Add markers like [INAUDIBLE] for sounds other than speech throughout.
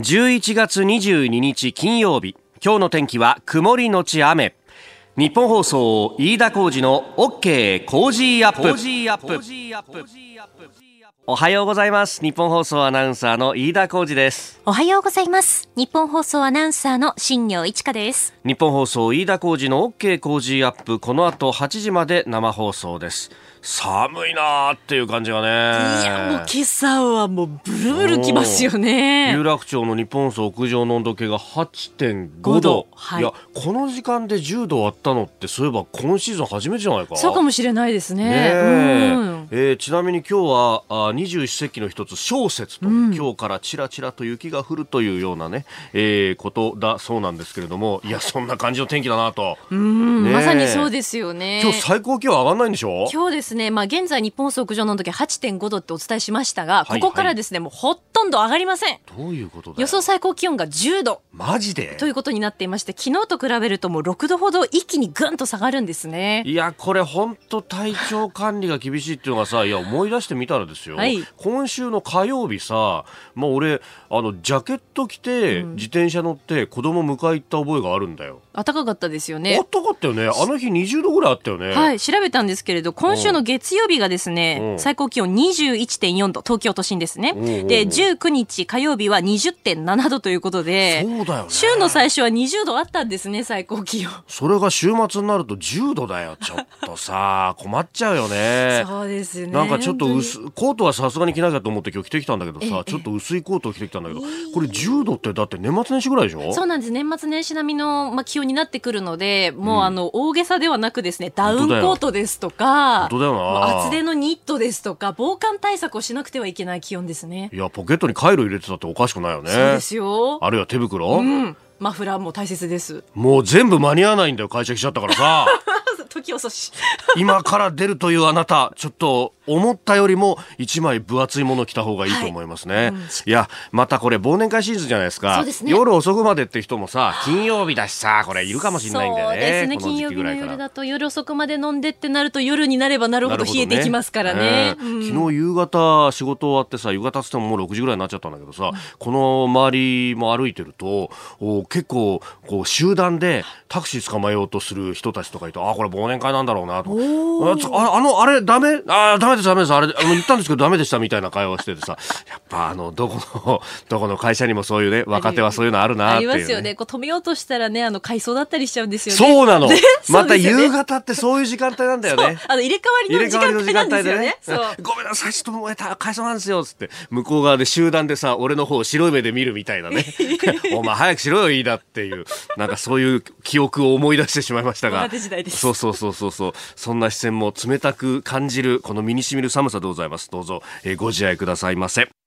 11月22日金曜日。今日の天気は曇りのち雨。ニッポン放送飯田浩司の OK Cozy up。おはようございます。ニッポン放送アナウンサーの飯田浩司です。おはようございます。ニッポン放送アナウンサーの新行市佳です。ニッポン放送飯田浩司の OK Cozy up。この後8時まで生放送です寒いなーっていう感じがね。いやもう今朝はもうブルブルきますよね。有楽町の日本放送屋上の温度計が8.5度、はい、いやこの時間で10度あったのってそういえば今シーズン初めてじゃないかそうかもしれないですね。ね、うん。えー、ちなみに今日はあ二十四節気の一つ小雪と、うん、今日からちらちらと雪が降るというようなね、えー、ことだそうなんですけれどもいやそんな感じの天気だなと。うん、まさにそうですよね。今日最高気温上がらないんでしょ？今日ですねまあ現在日本屋上の時8.5度ってお伝えしましたが、ここからですね、もうほとんど上がりません。どういうこと予想最高気温が10度マジで？ということになっていまして昨日と比べるともう6度ほど一気にぐんと下がるんですね。いやこれ本当体調管理が厳しいっていうのがさ [LAUGHS] いや思い出してみたらですよ、はい、今週の火曜日さ、まあ、俺あのジャケット着て、自転車乗って子供迎え行った覚えがあるんだよ。暖かかったですよね暖かかったよねあの日20度ぐらいあったよねはい調べたんですけれど今週の月曜日がですね、最高気温21.4度東京都心ですね。で19日火曜日は20.7度ということでそうだよ、ね、週の最初は20度あったんですね最高気温。それが週末になると10度だよちょっとさ。[LAUGHS] 困っちゃうよね。そうですねなんかちょっと薄コートはさすがに着なきゃと思って今日着てきたんだけどさちょっと薄いコートを着てきたんだけどこれ10度ってだって年末年始ぐらいでしょ？そうなんです。年末年始並みの、まあ、気温になってくるのでもう、あの大げさではなくですねダウンコートですとか本当だよ。な厚手のニットですとか防寒対策をしなくてはいけない気温ですね。いやポケットにカイロ入れてたっておかしくないよね。そうですよ。あるいは手袋、うん。マフラーも大切です。もう全部間に合わないんだよ会社来ちゃったからさ [LAUGHS] 時遅し。[LAUGHS] 今から出るというあなたちょっと思ったよりも一枚分厚いもの着た方がいいと思いますね、はい。うん、いやまたこれ忘年会シーズンじゃないですか、ね、夜遅くまでって人もさ金曜日だしさこれいるかもしれないんだよね。そうですね。金曜日の夜だと夜遅くまで飲んでってなると夜になればなるほど冷えてきますからね、ね。うん、昨日夕方仕事終わってさ夕方っつってももう6時ぐらいになっちゃったんだけどさ、うん、この周りも歩いてるとお結構こう集団でタクシー捕まえようとする人たちとかいてあこれ忘年会なんだろうなと。ああのあれダメ？あダメですダメです。あれあの言ったんですけどダメでしたみたいな会話をしててさ。やっぱあのどこの [LAUGHS] どこの会社にもそういうね若手はそういうのあるなっていう、ね、ありますよね。こう止めようとしたらねあの改装だったりしちゃうんですよね。そうなの、[LAUGHS] ね、また夕方ってそういう時間帯なんだよね。あの入れ替わりの時間帯なんですよね。ごめんなさいちょっともう改装なんですよつって。向こう側で集団でさ俺の方を白い目で見るみたいなね。[LAUGHS] お前早くしろよいいだっていう。なんかそういう記憶を思い出してしまいましたが。そうそうそうそうそう。そんな視線も冷たく感じるこの身にしみる寒さでございます。どうぞ、えー、ご自愛くださいませ。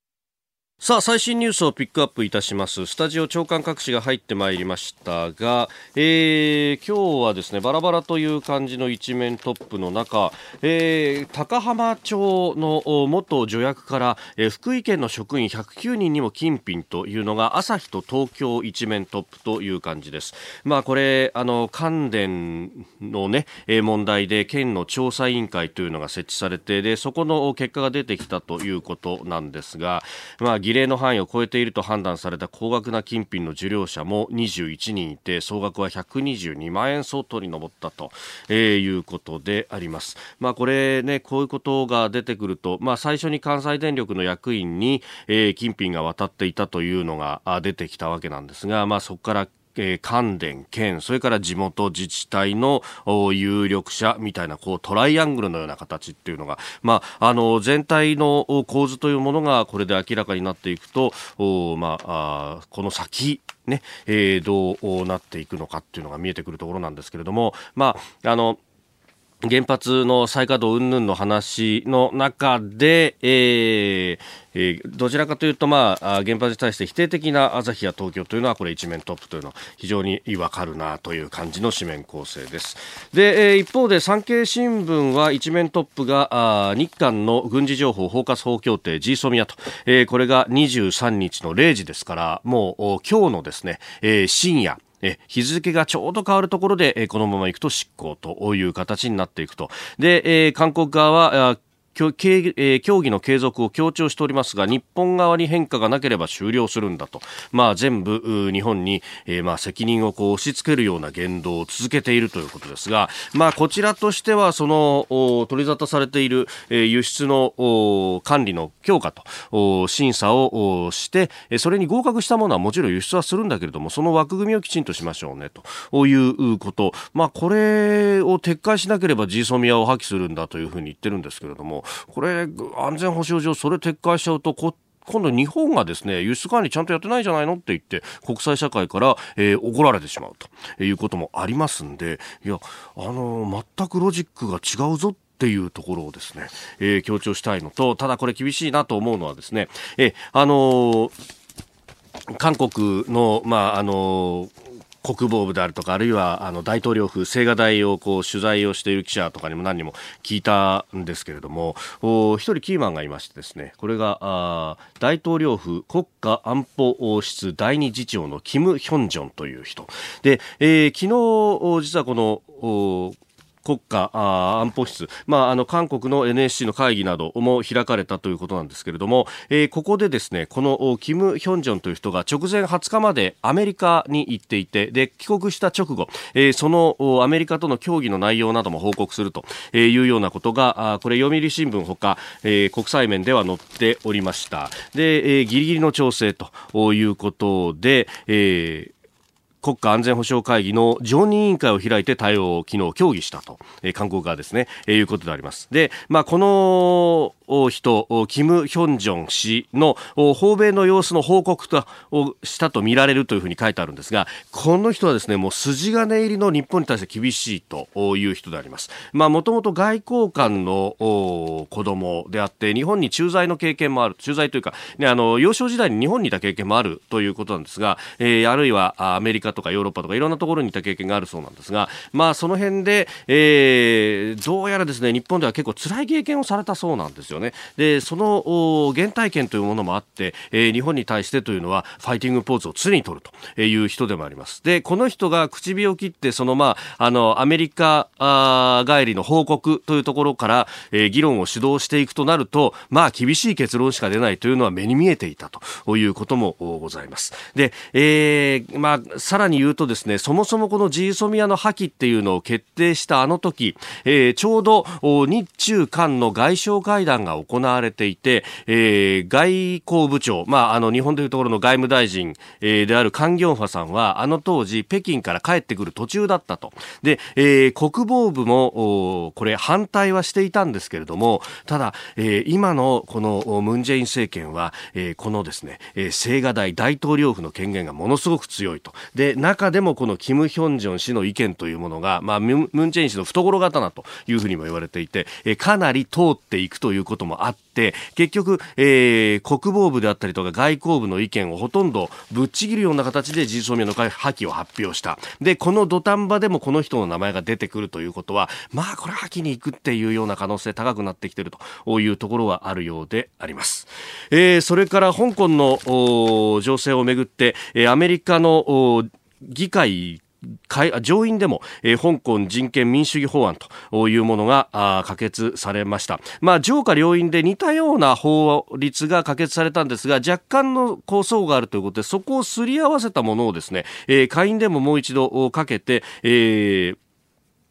さあ最新ニュースをピックアップいたします。スタジオ長官各紙が入ってまいりましたが、えー、今日はですねバラバラという感じの一面トップの中、えー、高浜町の元助役から、えー、福井県の職員109人にも金品というのが朝日と東京一面トップという感じです。まあこれあの関電のね問題で県の調査委員会というのが設置されてでそこの結果が出てきたということなんですがまあ儀礼の範囲を超えていると判断された高額な金品の受領者も21人いて総額は122万円相当に上ったと、えー、いうことであります。まあ、これねこういうことが出てくると、まあ、最初に関西電力の役員に、えー、金品が渡っていたというのが出てきたわけなんですが、まあ、そこからえー、関電、県、それから地元自治体の有力者みたいなこうトライアングルのような形っていうのが、まあ、あの全体の構図というものがこれで明らかになっていくと、まあ、あこの先ね、えー、どうなっていくのかっていうのが見えてくるところなんですけれども、まあ、あの原発の再稼働云々の話の中で、えーえ、どちらかというと、まあ、原発に対して否定的な朝日や東京というのはこれ一面トップというのは非常にわかるなという感じの紙面構成です。で、えー、一方で産経新聞は一面トップがあ日韓の軍事情報包括法協定 GSOMIA と、え、これが23日の0時ですからもう今日のですね、えー、深夜え日付がちょうど変わるところで、えこのまま行くと執行という形になっていくと。で、え、韓国側は協議の継続を強調しておりますが日本側に変化がなければ終了するんだと、まあ、全部日本に、えー、まあ責任をこう押し付けるような言動を続けているということですが、まあ、こちらとしてはその取り沙汰されている、輸出の管理の強化と審査をしてそれに合格したものはもちろん輸出はするんだけれどもその枠組みをきちんとしましょうねということ、まあ、これを撤回しなければ G ソミアを破棄するんだというふうに言ってるんですけれどもこれ安全保障上それ撤回しちゃうとこ今度日本がですね輸出管理ちゃんとやってないじゃないのって言って国際社会から、えー、怒られてしまうということもありますんでいやあの全くロジックが違うぞっていうところをですね、えー、強調したいのとただこれ厳しいなと思うのはですねえあのー韓国の、まあ、あの国防部であるとか、あるいはあの大統領府、青瓦台をこう取材をしている記者とかにも何人も聞いたんですけれども、一人キーマンがいましてですね、これがあ大統領府国家安保室第二次長のキム・ヒョンジョンという人。で、えー、昨日、実はこの、国家安保室、まあ、あの韓国の NSC の会議なども開かれたということなんですけれども、えー、ここでですねこのキム・ヒョンジョンという人が直前20日までアメリカに行っていてで帰国した直後、えー、そのアメリカとの協議の内容なども報告するというようなことがこれ読売新聞ほか、えー、国際面では載っておりました。で、えー、ギリギリの調整ということで、えー国家安全保障会議の常任委員会を開いて対応を昨日協議したと、えー、韓国側ですね、えー、いうことであります。で、まあ、この人、キム・ヒョンジョン氏の訪米の様子の報告とをしたと見られるというふうに書いてあるんですが、この人はですね、もう筋金入りの日本に対して厳しいという人であります。まあ、もともと外交官の子供であって、日本に駐在の経験もある、駐在というか、ね、あの、幼少時代に日本にいた経験もあるということなんですが、えー、あるいはアメリカとかヨーロッパとかいろんなところにいた経験があるそうなんですが、まあ、その辺で、えー、どうやらですね、日本では結構辛い経験をされたそうなんですよ。よね。で、その原体験というものもあって、えー、日本に対してというのはファイティングポーズを常に取るという人でもあります。で、この人が口火を切って、そのまあ、あの、アメリカ帰りの報告というところから、えー、議論を主導していくとなると、まあ、厳しい結論しか出ないというのは目に見えていたということもございます。で、えー、まあ、さらに言うとですね、そもそもこのジーソミアの破棄っていうのを決定したあの時、えー、ちょうど日中韓の外相会談がが行われていて、えー、外交部長、まあ、あの日本というところの外務大臣、えー、であるカン・ギョンファさんはあの当時北京から帰ってくる途中だったと。で、えー、国防部もこれ反対はしていたんですけれどもただ、えー、今のこのムン・ジェイン政権は、えー、このですね、えー、青瓦台大統領府の権限がものすごく強いと。で中でもこのキム・ヒョンジョン氏の意見というものが、まあ、ムン・ジェイン氏の懐刀というふうにも言われていて、えー、かなり通っていくということこともあって、結局、えー、国防部であったりとか外交部の意見をほとんどぶっちぎるような形で事実上の破棄を発表した。で、この土壇場でもこの人の名前が出てくるということは、まあこれ破棄に行くっていうような可能性高くなってきているというところはあるようであります。えー、それから香港の情勢をめぐって、アメリカの議会上院でも、えー、香港人権民主主義法案というものが可決されました。まあ、上下両院で似たような法律が可決されたんですが、若干の構想があるということで、そこをすり合わせたものをですね、えー、下院でももう一度かけて、えー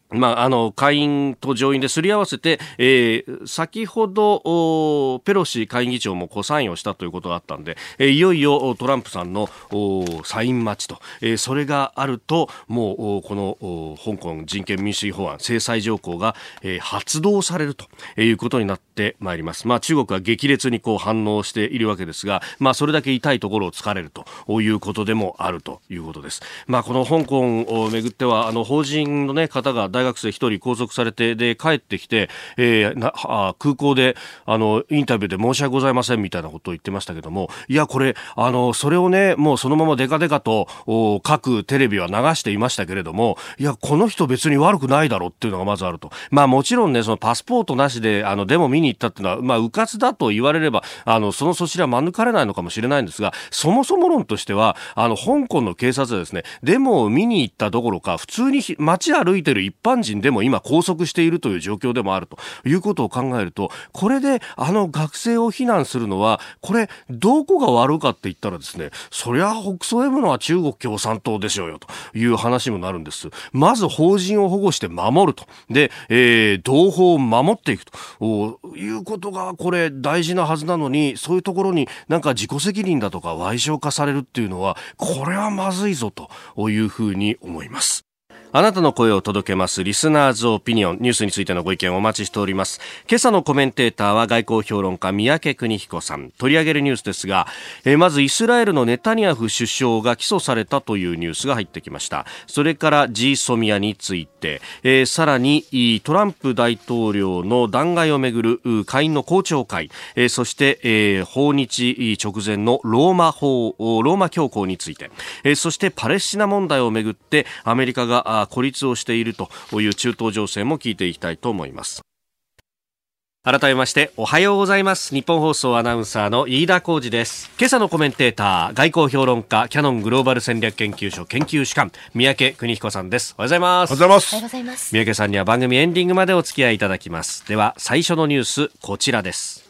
まあ、あの、下院と上院ですり合わせて、えー、先ほど、ペロシ下院議長もこうサインをしたということがあったんで、えー、いよいよトランプさんのサイン待ちと、えー、それがあると、もう、この香港人権民主法案、制裁条項が、えー、発動されるということになってまいります。まあ、中国は激烈にこう反応しているわけですが、まあ、それだけ痛いところを突かれるということでもあるということです。まあ、この香港をめぐっては、あの、法人のね、方が大学生1人拘束されてで帰ってきて、えー、なあ空港であのインタビューで申し訳ございませんみたいなことを言ってましたけどもいやこれあのそれをねもうそのままデカデカと各テレビは流していましたけれどもいやこの人別に悪くないだろうっていうのがまずあるとまあもちろんねそのパスポートなしであのデモ見にに行ったっていうのは、まあ、迂闊だと言われれば、あの、そのそちら免れないのかもしれないんですが、そもそも論としては、あの、香港の警察はですね、デモを見に行ったどころか、普通に街歩いてる一般人でも今拘束しているという状況でもあるということを考えると、これであの学生を非難するのは、これ、どこが悪かって言ったらですね、そりゃ北総 M のは中国共産党でしょうよという話もなるんです。まず法人を保護して守ると。で、えー、同胞を守っていくということが、これ大事なはずなのに、そういうところになんか自己責任だとか賠償化されるっていうのは、これはまずいぞというふうに思います。あなたの声を届けますリスナーズオピニオンニュースについてのご意見をお待ちしております。今朝のコメンテーターは外交評論家三宅邦彦さん。取り上げるニュースですが、えー、まずイスラエルのネタニヤフ首相が起訴されたというニュースが入ってきました。それからジーソミアについて、えー、さらにトランプ大統領の弾劾をめぐる下院の公聴会、えー、そして、えー、訪日直前のローマ法ローマ教皇について、えー、そしてパレスチナ問題をめぐってアメリカが孤立をしているという中東情勢も聞いていきたいと思います。改めましておはようございます。日本放送アナウンサーの飯田浩二です。今朝のコメンテーター外交評論家キャノングローバル戦略研究所研究主幹三宅邦彦さんです。おはようございます。おはようございます。三宅さんには番組エンディングまでお付き合いいただきます。では最初のニュースこちらです。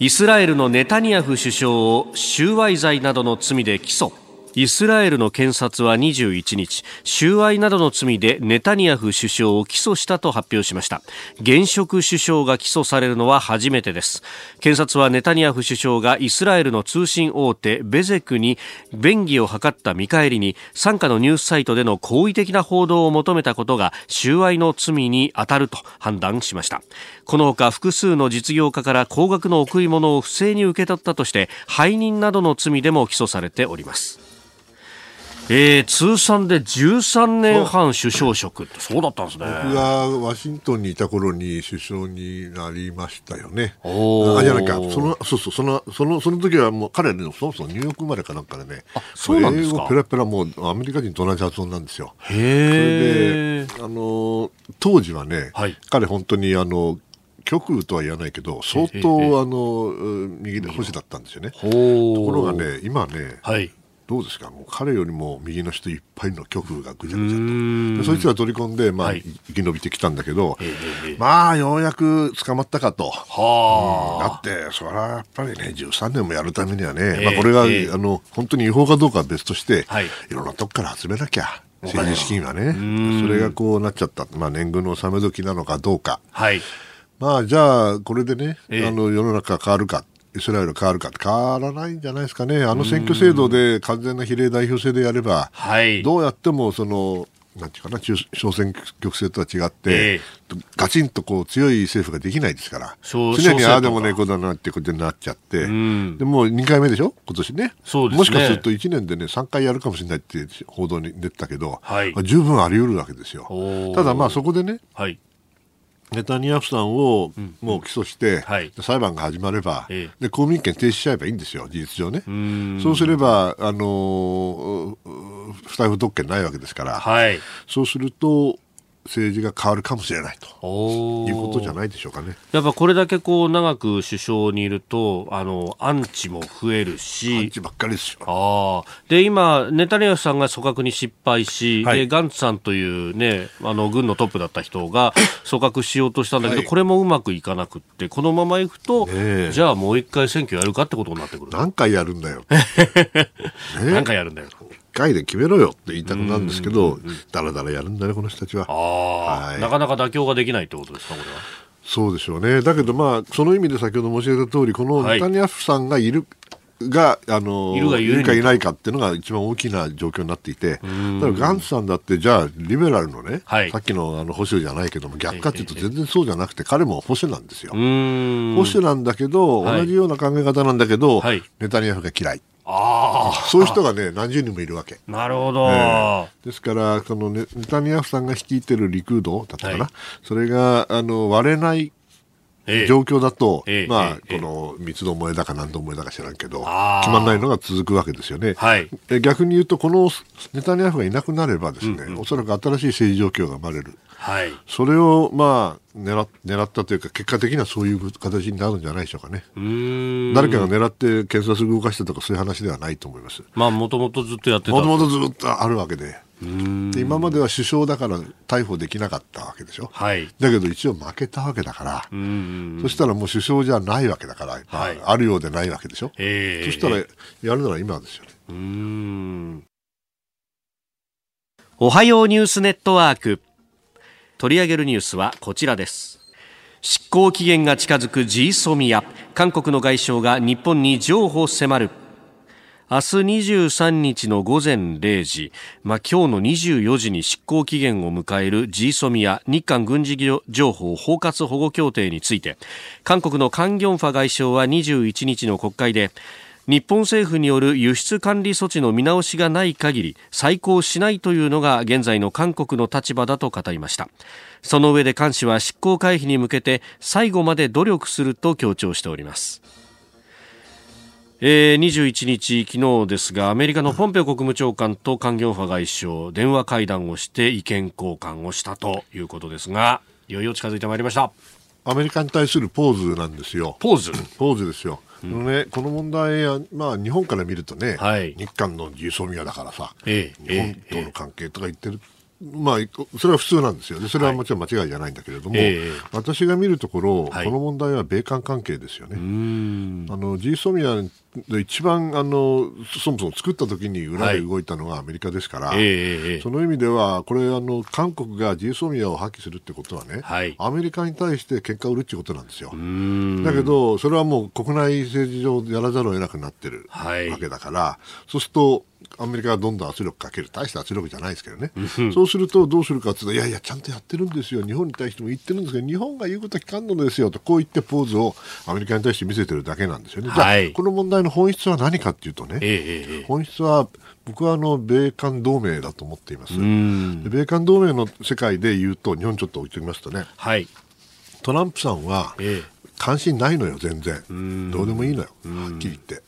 イスラエルのネタニヤフ首相を収賄罪などの罪で起訴イスラエルの検察は21日収賄などの罪でネタニヤフ首相を起訴したと発表しました。現職首相が起訴されるのは初めてです。検察はネタニヤフ首相がイスラエルの通信大手ベゼクに便宜を図った見返りに傘下のニュースサイトでの好意的な報道を求めたことが収賄の罪に当たると判断しました。このほか複数の実業家から高額の贈り物を不正に受け取ったとして背任などの罪でも起訴されております。えー、通算で13年半首相職ってそうだったんですね。僕がワシントンにいた頃に首相になりましたよね。あじゃないか。そのそうそうそのそのその時はもう彼ねそもそもニューヨーク生まれかなんかでね。そうなんですか。英語ペラペラもうアメリカ人と同じ発音なんですよ。へえあの当時はね、はい、彼本当にあの極右とは言わないけど相当あの右で保守だったんですよね。ところがね今ね、はい、どうですか？もう彼よりも右の人いっぱいの極右がぐちゃぐちゃと。そいつが取り込んで、まあ、はい、生き延びてきたんだけど、まあようやく捕まったかと、はあ、だってそれはやっぱりね13年もやるためにはね、まあ、これが、あの本当に違法かどうかは別として、はい、いろんなとこから集めなきゃ政治資金はね。それがこうなっちゃった、まあ、年貢の納め時なのかどうか。はい。まあ、じゃあ、これでね、あの世の中変わるかイスラエル変わるか変わらないんじゃないですかね、あの選挙制度で完全な比例代表制でやれば、はい、どうやってもそのなんていうかな、小選挙区制とは違って、えー、ガチンとこう強い政府ができないですから、常にああでもね、こうだなってことになっちゃって、でもう2回目でしょ、今年ね。ね、もしかすると1年でね、3回やるかもしれないって報道に出てたけど、はい、十分あり得るわけですよ。ただまあそこでね、はいネタニヤフさんをもう起訴して、はい、裁判が始まれば、ええ、で公民権停止しちゃえばいいんですよ、事実上ね。そうすれば、あの不逮捕特権ないわけですから、はい、そうすると、政治が変わるかもしれないということじゃないでしょうかね。やっぱこれだけこう長く首相にいると、あの、アンチも増えるし。アンチばっかりですよ。ああ。で、今、ネタニヤフさんが組閣に失敗し、はい、で、ガンツさんというね、あの、軍のトップだった人が [CLEARS THROAT] 組閣しようとしたんだけど、はい、これもうまくいかなくって、このままいくと、ね、じゃあもう一回選挙やるかってことになってくる。何回やるんだよ。[LAUGHS] ね、何回やるんだよ。回で決めろよって言いたくなるんですけど、だらだらやるんだね、この人たちは。はい、なかなか妥協ができないってことですか、これは。そうでしょうね。だけど、まあ、その意味で先ほど申し上げた通り、このネタニヤフさんがいる、が、あの、いるかいないかっていうのが一番大きな状況になっていて、だからガンツさんだって、じゃあ、リベラルのね、はい、さっきのあの保守じゃないけども、逆かっていうと全然そうじゃなくて、彼も保守なんですよ。保守なんだけど、同じような考え方なんだけど、はい、ネタニヤフが嫌い。あそういう人がね、何十人もいるわけ。なるほど。えー、ですから、そのネタニヤフさんが率いてるリクードだったかな、はい、それがあの割れない状況だと、えー、まあ、この三つどもえだか何度もえだか知らんけど、決まらないのが続くわけですよね。はい、逆に言うと、このネタニヤフがいなくなればですね、うんうん、おそらく新しい政治状況が生まれる。はい、それを、まあ、狙狙ったというか、結果的にはそういう形になるんじゃないでしょうかね。誰かが狙って検察動かしたとか、そういう話ではないと思います。まあ、もともとずっとやってた。もともとずっとあるわけで。で今までは首相だから逮捕できなかったわけでしょ、はい、だけど一応負けたわけだから。そしたらもう首相じゃないわけだから、はい、あるようでないわけでしょ、えー、そしたらやるなら今ですよね。うんおはようニュースネットワーク取り上げるニュースはこちらです。執行期限が近づく G ソミア。韓国の外相が日本に譲歩迫る。明日23日の午前0時、まあ、今日の24時に執行期限を迎える GSOMIA 日韓軍事情報包括保護協定について。韓国のカン・ギョンファ外相は21日の国会で日本政府による輸出管理措置の見直しがない限り再考しないというのが現在の韓国の立場だと語りましたその上で菅氏は執行回避に向けて最後まで努力すると強調しておりますえー、21日、昨日ですが、アメリカのポンペオ国務長官とカン・ギョンファ外相、電話会談をして意見交換をしたということですが、いよいよ近づいてまいりました。アメリカに対するポーズなんですよ。ポーズポーズですよ。うん、ね、この問題は、まあ、日本から見るとね、はい、日韓の重層宮だからさ、ええ、日本との関係とか言ってるまあ、それは普通なんですよね、それはもちろん間違いじゃないんだけれども、はいえ。ー、私が見るところ、はい、この問題は米韓関係ですよね。あの G ソミアで一番あのそもそも作った時に裏で動いたのがアメリカですから、はい、その意味では、これあの、韓国が G ソミアを破棄するってことはね、アメリカに対して結果を売るってことなんですよ。だけど、それはもう国内政治上やらざるを得なくなってるわけだから、そうすると、アメリカがどんどん圧力かける、大した圧力じゃないですけどね、そうするとどうするかというと、いやいや、ちゃんとやってるんですよ、日本に対しても言ってるんですけど、日本が言うことは聞かんのですよと、こう言ってポーズをアメリカに対して見せてるだけなんですよね。じゃあ、この問題の本質は何かっていうとね、え本質は僕はあの米韓同盟だと思っています。米韓同盟の世界で言うと、日本ちょっと置いておきますとね、はい、トランプさんは関心ないのよ、全然。どうでもいいのよ、はっきり言って。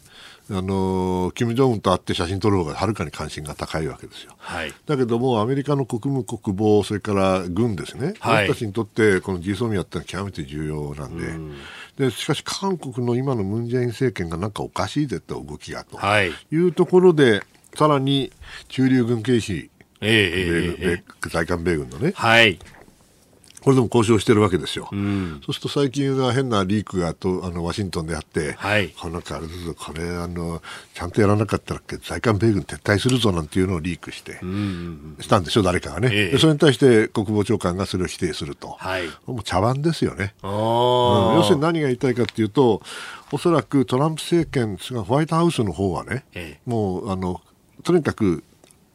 あの金正恩と会って写真撮る方がはるかに関心が高いわけですよ、はい、だけどもアメリカの国務国防それから軍ですね、はい、私たちにとってこの g ソミアってのは極めて重要なんで、ん。でしかし韓国の今のムン・ジェイン政権がなんかおかしいぜって動きがと。い。うところで、さらに駐留軍警視、え在韓米軍のね、はい、これでも交渉してるわけですよ。うん、そうすると最近は変なリークがとあのワシントンであって、はい、このあれですこれあの、ちゃんとやらなかったら在韓米軍撤退するぞなんていうのをリークして、うん、したんでしょ、誰かがね、ええ、それに対して国防長官がそれを否定すると、はい、もう茶番ですよね、うん、要するに何が言いたいかというと、おそらくトランプ政権、ホワイトハウスの方はね、え、もうあのとにかく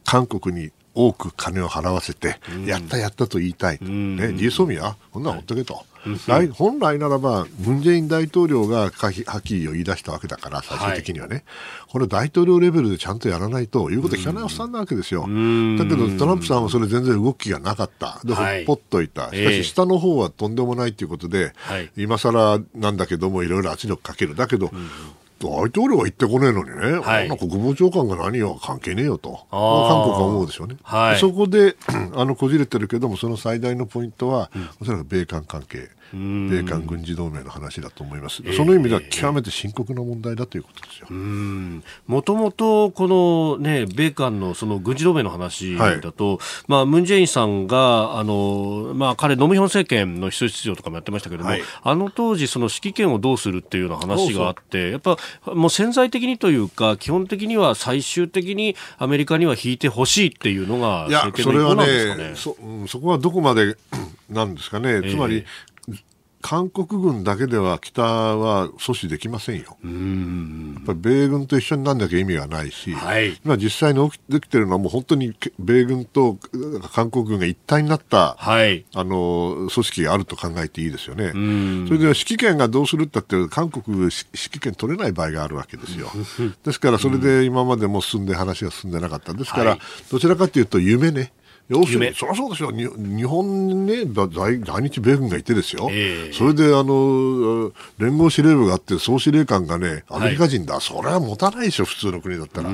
韓国に多く金を払わせて、やったやったと言いたい、ね、ジーソミア、こんなんほっとけと、はい、本来ならば、ムン・ジェイン大統領が破棄を言い出したわけだから、最終的にはね、はい、これ、大統領レベルでちゃんとやらないと、いうこと聞かないおっさんなわけですよ。だけど、トランプさんはそれ全然動きがなかった、で、ほっぽっといた、しかし、下の方はとんでもないということで、はい、今更なんだけども、いろいろ圧力かける、だけど、大統領は言ってこねえのにね、はい、国防長官が何よ、関係ねえよと、韓国は思うでしょうね、はい、そこで [CLEARS THROAT] あのこじれてるけども、その最大のポイントは、うん、おそらく米韓関係。米韓軍事同盟の話だと思います、その意味では極めて深刻な問題だということですよ。もともとこの、ね、米韓のその軍事同盟の話だと、はい、まあ、ムン・ジェインさんがあの、まあ、彼、ノムヒョン政権の秘書室長とかもやってましたけれども、はい、あの当時、その指揮権をどうするっていうような話があって、やっぱもう潜在的にというか、基本的には最終的にアメリカには引いてほしいっていうのが政権の意向なんですかね。そそこはどこまでなんですかね、つまり、韓国軍だけでは北は阻止できませんよ。やっぱり米軍と一緒になんなきゃ意味がないし、はい、今実際に起きてるのはもう本当に米軍と韓国軍が一体になった、はい、あの組織があると考えていいですよね。それで指揮権がどうするったって韓国指揮権取れない場合があるわけですよ。[LAUGHS] ですからそれで今までも進んで話が進んでなかった。ですから、どちらかというと夢ね。要するに、そりゃそうですよ、日本にね、在在日米軍がいてですよ、えー、それであの連合司令部があって、総司令官がね、アメリカ人だ、はい、それは持たないでしょ、普通の国だったら。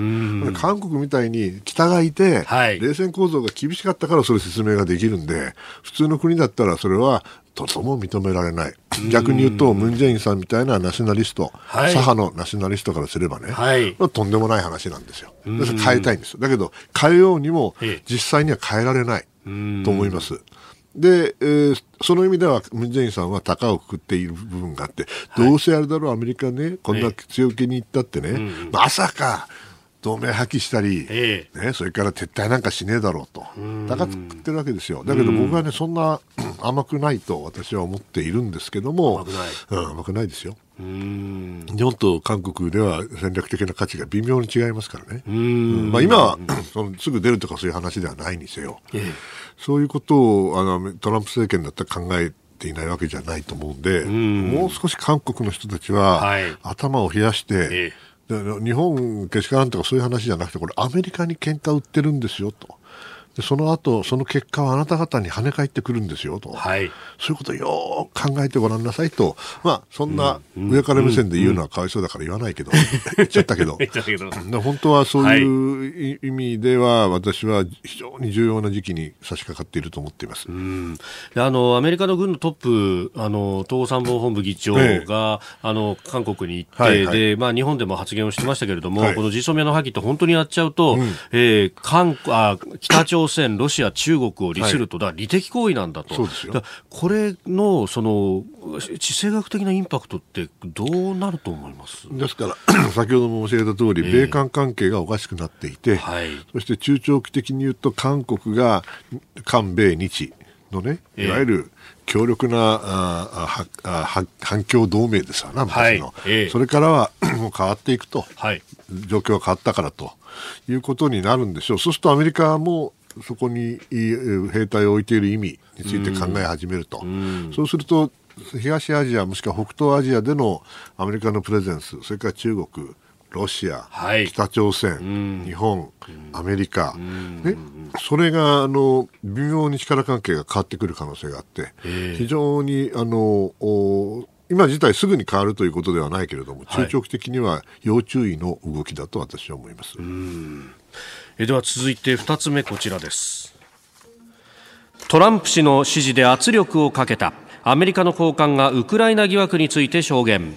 韓国みたいに北がいて、はい、冷戦構造が厳しかったから、それ説明ができるんで、普通の国だったら、それはとても認められない。逆に言うと、ムン・ジェインさんみたいなナショナリスト、はい、左派のナショナリストからすればね、はい、とんでもない話なんですよ。変えたいんです。だけど、変えようにも、実際には変えられないと思います。で、えー、その意味では、ムン・ジェインさんは高をくくっている部分があって、どうせあれだろう、アメリカね、こんな強気に言ったってね、まさか、同盟破棄したり、ええ、ね、それから撤退なんかしねえだろうと、高くってるわけですよ。だけど僕はね、そんな [CLEARS THROAT] 甘くないと私は思っているんですけども、甘くない,、うん、甘くないですよ。日本と韓国では戦略的な価値が微妙に違いますからね。まあ、今は [CLEARS THROAT] そのすぐ出るとかそういう話ではないにせよ、ええ、そういうことをあのトランプ政権だったら考えていないわけじゃないと思うんで、もう少し韓国の人たちは、頭を冷やして、え日本けしからんとかそういう話じゃなくてこれアメリカに喧嘩売ってるんですよと。でその後その結果はあなた方に跳ね返ってくるんですよと、はい、そういうことをよく考えてごらんなさいと、まあ、そんな上から目線で言うのはかわいそうだから言わないけど、[LAUGHS] 言っちゃったけど。本当はそういう意味では、私は非常に重要な時期に差し掛かっていると思っています。あのアメリカの軍のトップあの統合参謀本部議長が、ええ、あの韓国に行って、はいはい、でまあ、日本でも発言をしてましたけれども、はい、この実装目の破棄って本当にやっちゃうと、うん、えー、韓あ北朝鮮、ロシア、中国を利すると、だ利的行為なんだと、そうですよ。これのその地政学的なインパクトってどうなると思います？ですから [CLEARS THROAT] 先ほども申し上げた通り、えー、米韓関係がおかしくなっていて、はい、そして中長期的に言うと韓国が韓米日のねいわゆる強力な、ああ反共同盟ですわな、昔の、はい。えー、それからは [CLEARS THROAT] もう変わっていくと、はい、状況が変わったからということになるんでしょう。そうするとアメリカもそこに兵隊を置いている意味について考え始めると、うそうすると東アジアもしくは北東アジアでのアメリカのプレゼンスそれから中国ロシア、はい、北朝鮮、日本、アメリカ、ね、それがあの微妙に力関係が変わってくる可能性があって、非常にあの今自体すぐに変わるということではないけれども、中長期的には要注意の動きだと私は思います。えでは続いて2つ目こちらです。トランプ氏の支持で圧力をかけたアメリカの高官がウクライナ疑惑について証言。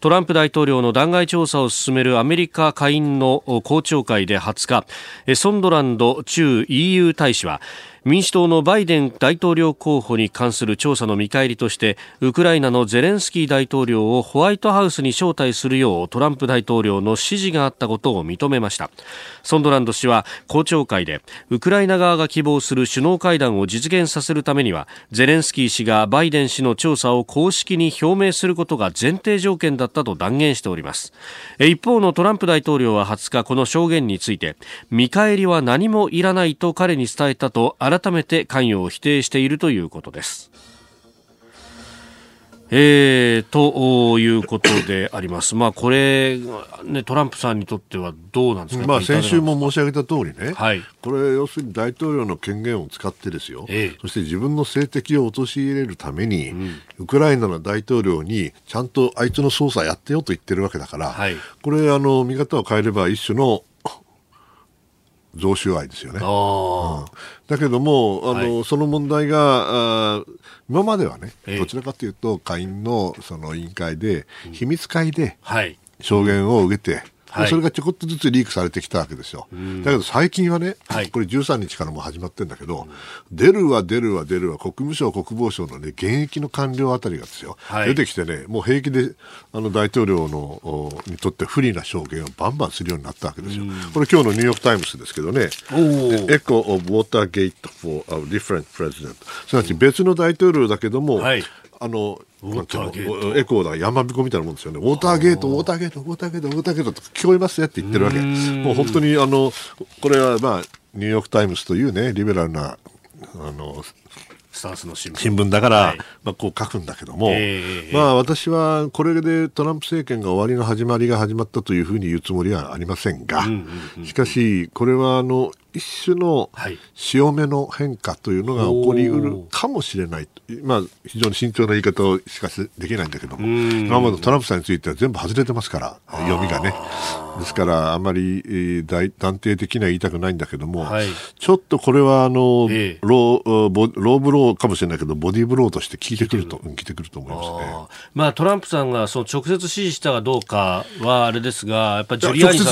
トランプ大統領の弾劾調査を進めるアメリカ下院の公聴会で20日ソンドランド駐 EU 大使は民主党のバイデン大統領候補に関する調査の見返りとしてウクライナのゼレンスキー大統領をホワイトハウスに招待するようトランプ大統領の指示があったことを認めました。ソンドランド氏は公聴会でウクライナ側が希望する首脳会談を実現させるためにはゼレンスキー氏がバイデン氏の調査を公式に表明することが前提条件だったと断言しております。一方のトランプ大統領は20日この証言について見返りは何もいらないと彼に伝えたと改めて関与を否定しているということです。えー、ということであります。まあ、これ、ね、トランプさんにとってはどうなんですか、まあ、先週も申し上げた通りね、はい、これ、要するに大統領の権限を使ってですよ、えー、そして自分の政敵を陥れるために、うん、ウクライナの大統領にちゃんとあいつの捜査やってよと言ってるわけだから、はい、これ、あの、見方を変えれば一種の贈収賄ですよね。うん、だけども、あの、はい、その問題が、あ今まではね、どちらかというと、下院のその委員会で、秘密会で証言を受けて、はい、それがちょこっとずつリークされてきたわけですよ。だけど最近はね、はい、これ13日からも始まってるんだけど、出るわ出るわ出るわ国務省国防省のね、現役の官僚あたりがですよ、はい、出てきてね、もう平気であの大統領のにとって不利な証言をバンバンするようになったわけですよ。これ今日のニューヨークタイムズですけどね、Echo of Watergate for a different president。すなわち別の大統領だけども、あのエコーだ山彦みたいなもんですよね、ウォーターゲート、ウォーターゲート、ウォーターゲート、ウォーターゲートと聞こえますよって言ってるわけ、もう本当にあのこれは、まあ、ニューヨーク・タイムズというね、リベラルなあのスタンスの新聞。新聞だから、はい、まあ、こう書くんだけども、えー、まあ、私はこれでトランプ政権が終わりの始まりが始まったというふうに言うつもりはありませんが、しかし、これはあの一種の潮目の変化というのが起こりうるかもしれない、まあ、非常に慎重な言い方をしかしできないんだけども、今までトランプさんについては全部外れてますから、読みがね。ですから、あまり、えー、断定的には言いたくないんだけども、はい、ちょっとこれはあの、えー、ローボローブローかもしれないけど、ボディーブローとして効いてくると、効いてくると思いますね。まあ、トランプさんがその直接支持したかどうかはあれですが、やっぱりジュリアーニさん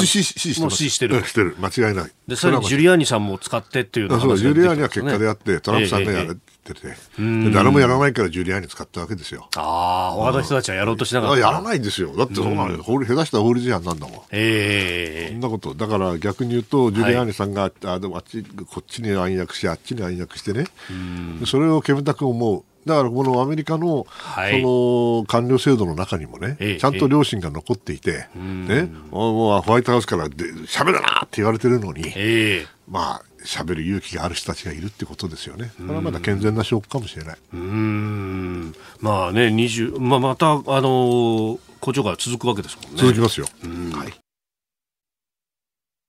も支持してる。してる、間違いない。で、さらにジュリアーニさんも使ってっていうのが、ね、そう、ジュリアーニは結果であって、トランプさんがやる。ってて、誰もやらないからジュリアーニ使ったわけですよ。ああ、他の人たちはやろうとしなかった。やらないんですよ。だってそんな、法律、下手した法律違反なんだもん。ええー。そんなこと。だから逆に言うと、ジュリアーニさんが、はい、あでもあっち、こっちに暗躍し、あっちに暗躍してね、それを煙たく思う。だからこのアメリカの,、その官僚制度の中にもね、ちゃんと良心が残っていて、ね、もうホワイトハウスからで喋るなって言われてるのに、まあ喋る勇気がある人たちがいるってことですよね。これはまだ健全な証拠かもしれない。うんまあね、20まあ、また、あのー、校長が続くわけですもんね。続きますよ。はい。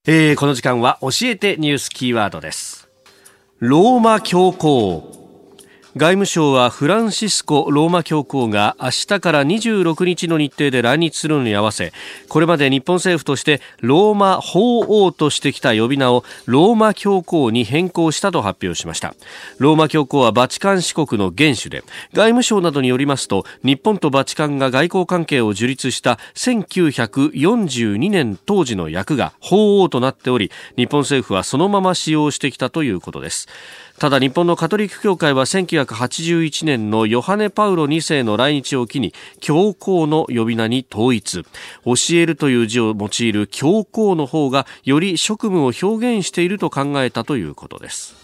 えー、この時間は教えてニュースキーワードです。ローマ教皇外務省はフランシスコ・ローマ教皇が明日から26日の日程で来日するのに合わせこれまで日本政府としてローマ法王としてきた呼び名をローマ教皇に変更したと発表しました。ローマ教皇はバチカン市国の元首で外務省などによりますと日本とバチカンが外交関係を樹立した1942年当時の役が法王となっており日本政府はそのまま使用してきたということです。ただ日本のカトリック教会は1981年のヨハネ・パウロ2世の来日を機に教皇の呼び名に統一。教えるという字を用いる教皇の方がより職務を表現していると考えたということです。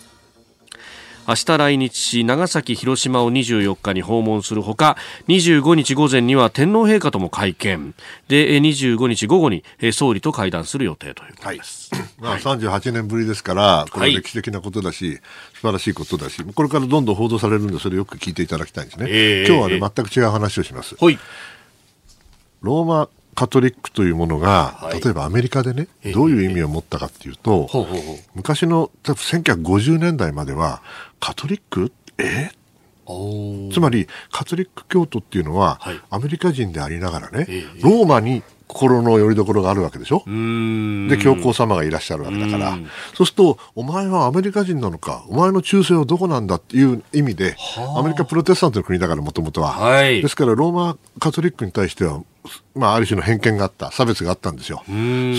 明日来日し長崎、広島を24日に訪問するほか25日午前には天皇陛下とも会見。で25日午後に総理と会談する予定ということです、はい。まあ、38年ぶりですからこれは歴史的なことだし、はい、素晴らしいことだしこれからどんどん報道されるんでそれをよく聞いていただきたいんですね、えー、今日はね全く違う話をします。はい。ローマカトリックというものが、はい、例えばアメリカでね、どういう意味を持ったかっていうと、昔の1950年代までは、カトリック？え？つまり、カトリック教徒っていうのは、はい、アメリカ人でありながらね、ローマに心の拠り所があるわけでしょ？で、教皇様がいらっしゃるわけだから、そうすると、お前はアメリカ人なのか、お前の忠誠はどこなんだっていう意味で、アメリカプロテスタントの国だから、もともとは、はい。ですから、ローマカトリックに対しては、まあ、ある種の偏見があった、差別があったんですよ。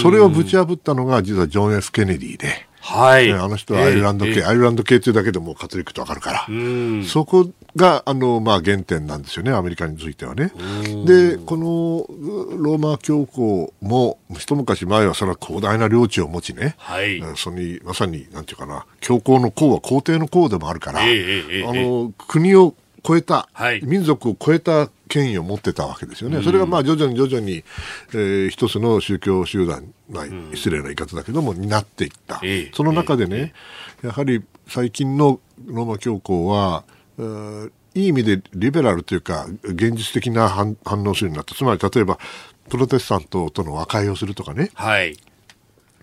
それをぶち破ったのが、実はジョン・ F・ ケネディで。はい、あの人はアイルランド系、えー、アイルランド系というだけでもカトリックとわかるから、そこがあの、まあ、原点なんですよね、アメリカについてはね。で、このローマ教皇も、一昔前はそれは広大な領地を持ちね、はい、そにまさに、なんていうかな、教皇の皇は皇帝の皇でもあるから、えー、あの国を超えた、はい、民族を超えた権威を持ってたわけですよね。それがまあ徐々に徐々に、えー、一つの宗教集団、まあ、失礼な言い方だけども、になっていった。その中でね、やはり最近のローマ教皇は、いい意味でリベラルというか、現実的な反応するようになった。つまり、例えば、プロテスタントとの和解をするとかね。はい。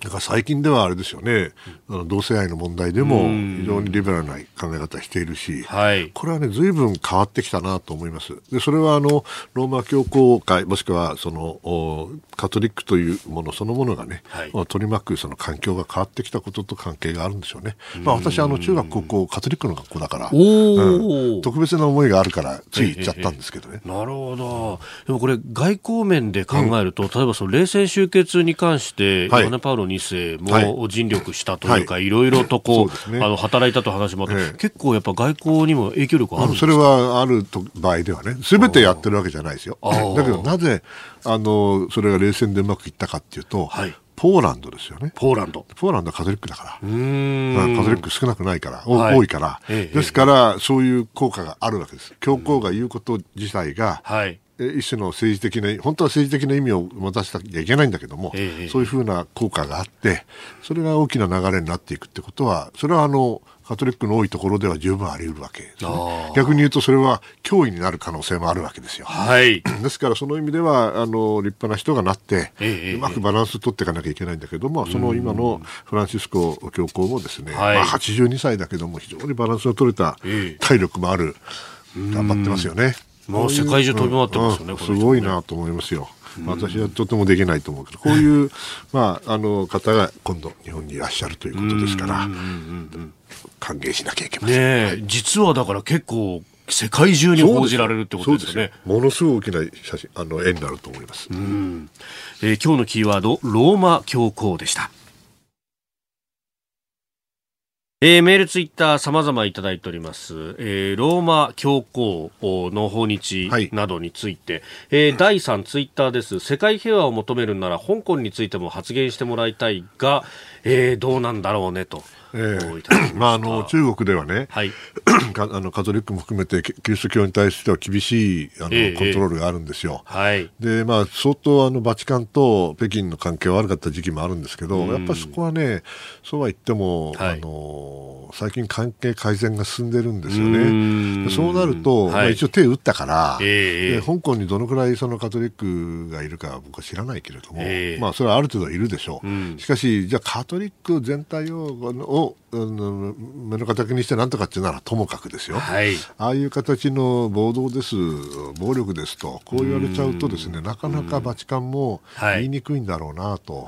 だから最近ではあれですよね、うん、同性愛の問題でも非常にリベラルな考え方しているし、はい、これはね、随分変わってきたなと思います。で、それはあの、ローマ教皇会、もしくはその、カトリックというものそのものがね、はい、取り巻くその環境が変わってきたことと関係があるんでしょうね。まあ私、あの、中学高校カトリックの学校だから、うん、特別な思いがあるから、つい行っちゃったんですけどね。なるほど。でもこれ、外交面で考えると、うん、例えばその冷戦終結に関して、はい、ヨハネ・パウロ2世も尽力したというか、はい、いろいろとこう、ね、あの働いたと話もあって、ええ、結構やっぱ外交にも影響力あるんですか、それはあると場合ではね、すべてやってるわけじゃないですよ。だけどなぜあのそれが冷戦でうまくいったかっていうと、はい、ポーランドですよね。ポーランド。ポーランドはカトリックだから。まあ、カトリック少なくないから、はい、多いから、ええ、ですから、そういう効果があるわけです。教皇が言うこと自体が、はい、一種の政治的な、本当は政治的な意味を持たせなきゃいけないんだけども、えそういうふうな効果があって、それが大きな流れになっていくってことは、それはあの、カトリックの多いところでは十分あり得るわけですね。逆に言うとそれは脅威になる可能性もあるわけですよ。はい。[CLEARS THROAT] ですからその意味では、あの、立派な人がなって、えうまくバランス取っていかなきゃいけないんだけども、その今のフランシスコ教皇もですね、はい、まあ82歳だけども非常にバランスの取れた体力もある、頑張ってますよね。もう世界中飛び回ってますよね、うん、すごいなと思いますよ。私はとてもできないと思うけど、こういう、[LAUGHS] まあ、あの方が今度、日本にいらっしゃるということですから、歓迎しなきゃいけません。ね、はい、実はだから結構、世界中に報じられるってことですね。すものすごい大きな写真、あの、絵になると思います。うん。えー、今日のキーワード、ローマ教皇でした。えー、メール、ツイッター、様々いただいております。えー、ローマ教皇の訪日などについて、はい、えー、第3ツイッターです。世界平和を求めるなら、香港についても発言してもらいたいが、えー、どうなんだろうねと。えー、まあ、あの中国ではね、はい、[CLEARS THROAT] あのカトリックも含めてキリスト教に対しては厳しいあの、えー、コントロールがあるんですよ。はい、でまあ、相当あのバチカンと北京の関係は悪かった時期もあるんですけど、やっぱりそこはねそうは言っても、はい、あの最近関係改善が進んでるんですよね。そうなると、はい、まあ、一応手を打ったから、えー、香港にどのくらいそのカトリックがいるか僕は知らないけれども、えー、まあ、それはある程度いるでしょう。しかしじゃあカトリック全体をを目の敵にしてなんとかっていうならともかくですよ、はい、ああいう形の暴動です、暴力ですと、こう言われちゃうと、ですねなかなかバチカンも言いにくいんだろうなと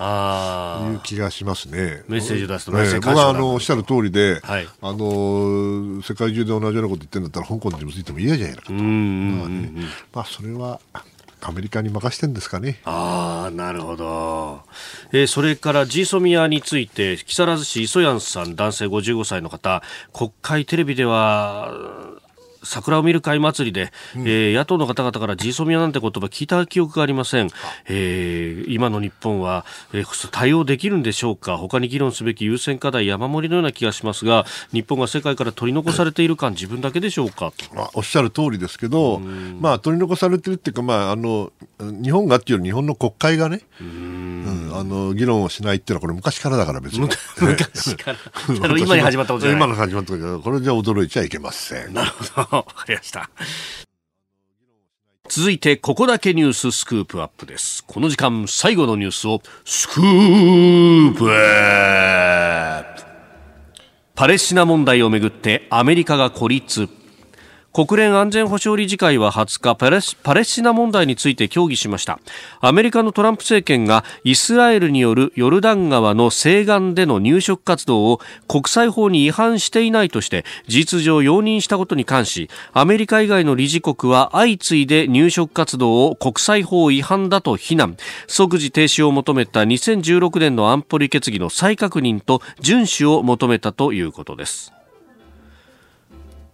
いう気がしますね。メッセージ出すと、ね、僕はあのおっしゃる通りで、はい、あの、世界中で同じようなこと言ってるんだったら、香港についても嫌じゃないかと。まあね、まあ、それはアメリカに任してんですかね。ああ、なるほど。えー、それからジーソミアについて、木更津市磯谷さん、男性55歳の方、国会テレビでは、桜を見る会祭りで、うん、えー、野党の方々からジーソミアなんて言葉聞いた記憶がありません、えー、今の日本は、えー、対応できるんでしょうか。他に議論すべき優先課題山盛りのような気がしますが日本が世界から取り残されている感自分だけでしょうか？おっしゃる通りですけど、まあ、取り残されてるっていうか、まあ、あの日本がっていうより日本の国会がね、うんあの議論をしないっていうのはこれ昔からだから別に。[LAUGHS] 昔から。[LAUGHS] [LAUGHS] 今に始まったことじゃない。今の始まったことこれじゃ驚いちゃいけませんなるほど。わかりました。続いてここだけニューススクープアップです。この時間最後のニュースをスクープアップパレスチナ問題をめぐってアメリカが孤立国連安全保障理事会は20日パレスパレスチナ問題について協議しました。アメリカのトランプ政権がイスラエルによるヨルダン川の西岸での入植活動を国際法に違反していないとして事実上容認したことに関しアメリカ以外の理事国は相次いで入植活動を国際法違反だと非難。即時停止を求めた2016年の安保理決議の再確認と遵守を求めたということです。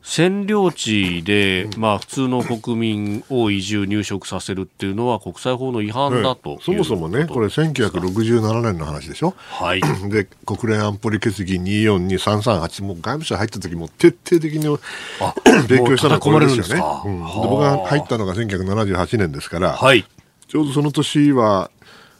占領地で、まあ、普通の国民を移住、入植させるっていうのは国際法の違反だと、そもそもね、これ、1967年の話でしょ、はい、[LAUGHS] で国連安保理決議242338、もう外務省入った時も徹底的に勉強 [CLEARS THROAT] したのはこれですよね。うん、僕が入ったのが1978年ですから、はい、ちょうどその年は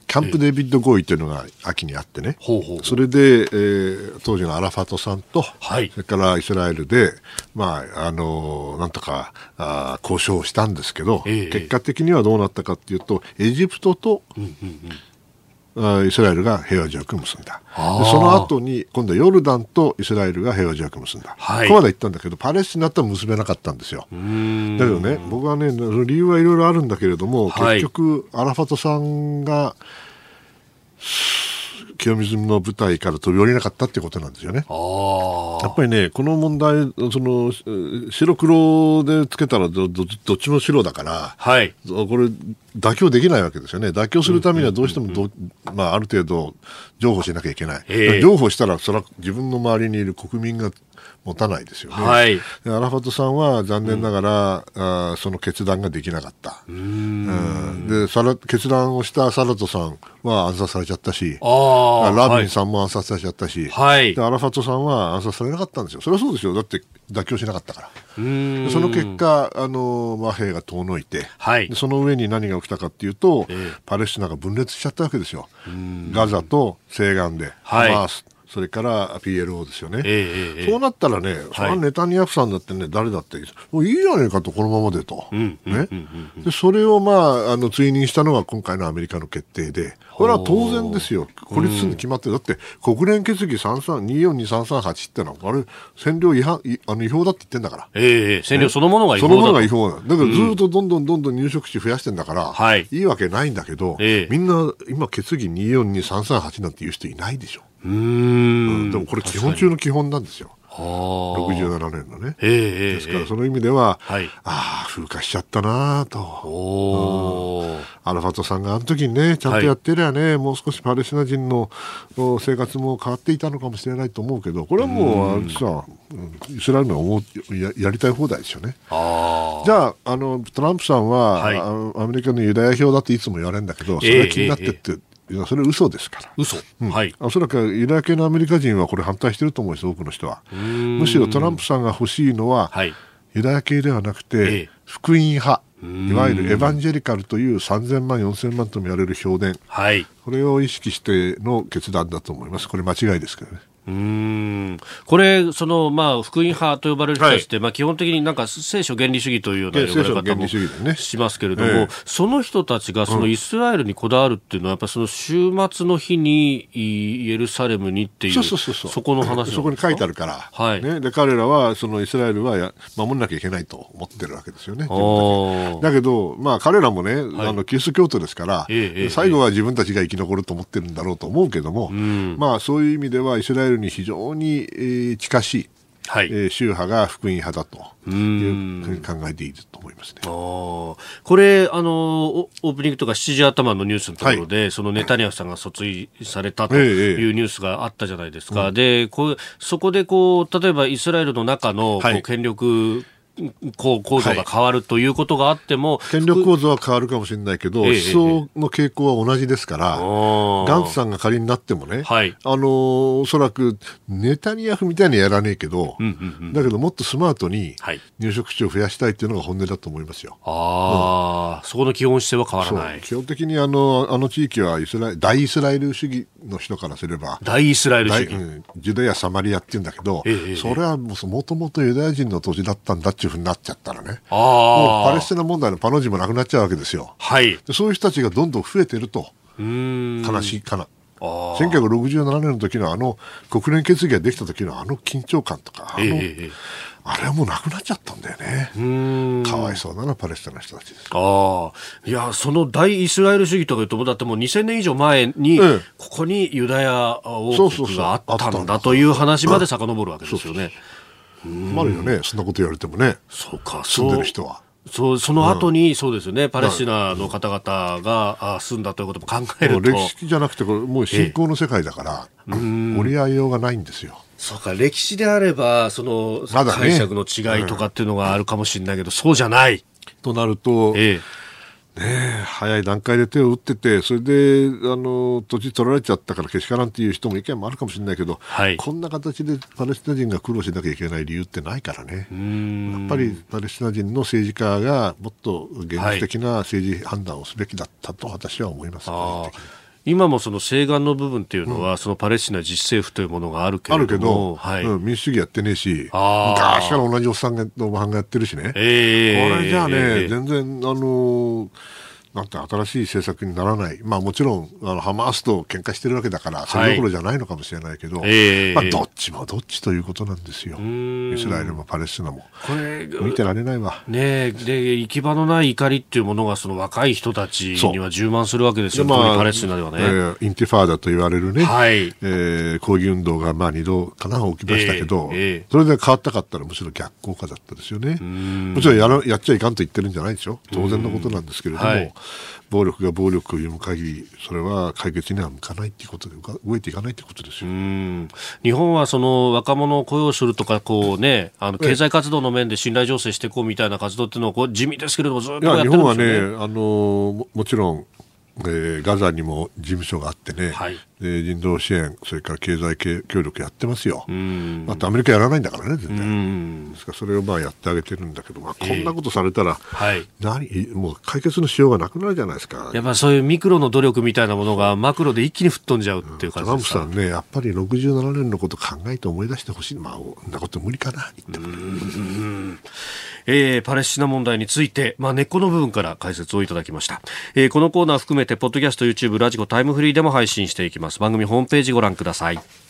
キャンプ・デビッド合意というのが秋にあってね、それで、えー、当時のアラファトさんと、はい、それからイスラエルで、まあ、あのなんとかあ交渉をしたんですけど、えー、結果的にはどうなったかというと、エジプトと、うんうんうんイスラエルが平和条約を結んだ。その後に、今度はヨルダンとイスラエルが平和条約を結んだ。はい、ここまで言ったんだけど、パレスチナとは結べなかったんですよ。だけどね、僕はね、理由はいろいろあるんだけれども、結局、アラファトさんが、清水の舞台から飛び降りなかったっていうことなんですよね。やっぱりね、この問題、その白黒でつけたらどどっちも白だから、はい、これ妥協できないわけですよね。妥協するためにはどうしてもど、まあ、ある程度、譲歩しなきゃいけない。えー、譲歩したら、それは自分の周りにいる国民が持たないですよね。はい、アラファトさんは残念ながら、うん、あその決断ができなかった。うんでサラ決断をしたサラトさんは暗殺されちゃったし、ラビンさんも暗殺されちゃったし、はい、でアラファトさんは暗殺されなかったんですよ。それはそうですよ。だって妥協しなかったから。その結果、あの和平が遠のいて、はい、その上に何が起きたかっていうと、えー、パレスチナが分裂しちゃったわけですよ。ガザと西岸で、はい、ハマースそれから PLO ですよね、えー、そうなったらね、はい、ネタニヤフさんだってね、誰だっていいもういいじゃねえかと、このままでと、ね。でそれを、まあ、あの追認したのが今回のアメリカの決定で、これは当然ですよ、孤立するに決まってる、だって国連決議2424238ってのは、あれ、占領違反あの違法だって言ってんだから、えー、占領そのものが違法だそのものが違法だ、だからずっとどんどんどんどん入植地増やしてんだから、うん、いいわけないんだけど、えー、みんな今、決議2424338なんていう人いないでしょ。うん、でもこれ基本中の基本なんですよ。67年のね、えー、ですからその意味では、はい、ああ風化しちゃったなと、うん、アラファトさんがあの時にねちゃんとやってりゃね、はい、もう少しパレスチナ人の生活も変わっていたのかもしれないと思うけどこれはもう、うん、さイスラエルの思うややりたい放題ですよね。じゃああのトランプさんは、はい、アメリカのユダヤ票だっていつも言われるんだけどそれが気になってって、えーえーいやそれ嘘ですから。嘘、うん、はい。おそらくユダヤ系のアメリカ人はこれ反対してると思うんです多くの人は。むしろトランプさんが欲しいのは、はい、ユダヤ系ではなくて、ええ、福音派。いわゆるエヴァンジェリカルという3000万、4000万とも言われる評伝、はい、これを意識しての決断だと思います、これ間違いですけどね。うん。これ、そのまあ、福音派と呼ばれる人たちって、はい、まあ、基本的になんか聖書原理主義というような呼ばれ方もしますけれども、ね、その人たちがそのイスラエルにこだわるっていうのは、やっぱりその週末の日にイエルサレムにっていう、そこの話そこに書いてあるから、はい。ね、で彼らはそのイスラエルはや守らなきゃいけないと思ってるわけですよね。だけど、まあ、彼らもね、はい、あのキリスト教徒ですから、ええ、最後は自分たちが生き残ると思ってるんだろうと思うけども、まあ、そういう意味ではイスラエルルに非常に、えー、近しい、はい。えー、宗派が福音派だというふうに考えていると思いますね。これあの、オープニングとか7時頭のニュースのところで、はい、そのネタニヤフさんが訴追されたというニュースがあったじゃないですか。ええでこうそこでこう例えばイスラエルの中のこう権力こう構造が変わるということがあっても、はい、権力構造は変わるかもしれないけど、思想の傾向は同じですから、ガンツさんが仮になってもね、はい、あのおそらくネタニヤフみたいにやらねえけど、うんうんうん、だけどもっとスマートに入植地を増やしたいっていうのが本音だと思いますよ。ああ、うん、そこの基本姿勢は変わらない。基本的にあのあの地域はイスラエ大イスラエル主義の人からすれば、大イスラエル主義、うん、ジュダヤ・サマリアって言うんだけど、ええ、それはもともとユダヤ人の土地だったんだっていうふうになっちゃったらね、もうパレスチナ問題のパの字もなくなっちゃうわけですよ。はい、そういう人たちがどんどん増えてると、悲しいかな。1967年の時のあの国連決議ができた時のあの緊張感とか、あの、えー、あれはもうなくなっちゃったんだよね。かわいそうなのパレスチナの人たちです。ああ。いや、その大イスラエル主義とかいうと、だってもう2000年以上前に、ここにユダヤ王国があったんだという話まで遡るわけですよね。あるよね、そんなこと言われてもね。そうか、住んでる人は。そうその後に、うん、そうですよね、パレスチナの方々が、住んだということも考えると歴史じゃなくて、これもう信仰の世界だから、折り合いようがないんですよ。そうか、歴史であれば、その、解釈の違いとかっていうのがあるかもしれないけど、うん、そうじゃない。となると、ええね早い段階で手を打ってて、それであの土地取られちゃったからけしからんっていう人も意見もあるかもしれないけど、はい、こんな形でパレスチナ人が苦労しなきゃいけない理由ってないからね、やっぱりパレスチナ人の政治家がもっと現実的な政治判断をすべきだったと私は思います、はい今もその西岸の部分っていうのは、うん、そのパレスチナ自治政府というものがあるけれどあるけど、はい、うん、民主主義やってねえし、昔から同じおっさんが、おばはんがやってるしね、えー、これじゃあね、えー、全然、あのーなんて新しい政策にならない、まあ、もちろんあのハマースと喧嘩してるわけだから、それどころじゃないのかもしれないけど、はい、まあ、どっちもどっちということなんですよ、イスラエルもパレスチナも。これ見てられないわ。ねで行き場のない怒りっていうものがその若い人たちには充満するわけですよ、まあ、パレスチナではね、えー、インティファーダと言われるね、はい。えー、抗議運動がまあ2度かな起きましたけど、えー、それで変わったかったらむしろ逆効果だったですよね。もちろんやらやっちゃいかんと言ってるんじゃないでしょ。当然のことなんですけれども。はい暴力が暴力を呼ぶ限りそれは解決には向かないということで動いていかないということですよ日本はその若者を雇用するとかこう、ね、あの経済活動の面で信頼醸成していこうみたいな活動っていうのをこう地味ですけれどもずっとやってるんですよね。日本はねあのももちろんえー、ガザにも事務所があってね、はい、で人道支援、それから経済協力やってますよ、あとアメリカやらないんだからね、全然、ですからそれをまあやってあげてるんだけど、まあ、こんなことされたら、えー、何もう解決のしようがなくなるじゃないですか。やっぱそういうミクロの努力みたいなものがマクロで一気に吹っ飛んじゃうっていう感じですか、トランプさんね、やっぱり67年のこと考えて思い出してほしい、まあ、そんなこと無理かな、言っても。えー、パレスチナ問題について、まあ、根っこの部分から解説をいただきました、えー、このコーナー含めてポッドキャスト YouTube ラジコタイムフリーでも配信していきます。番組ホームページご覧ください。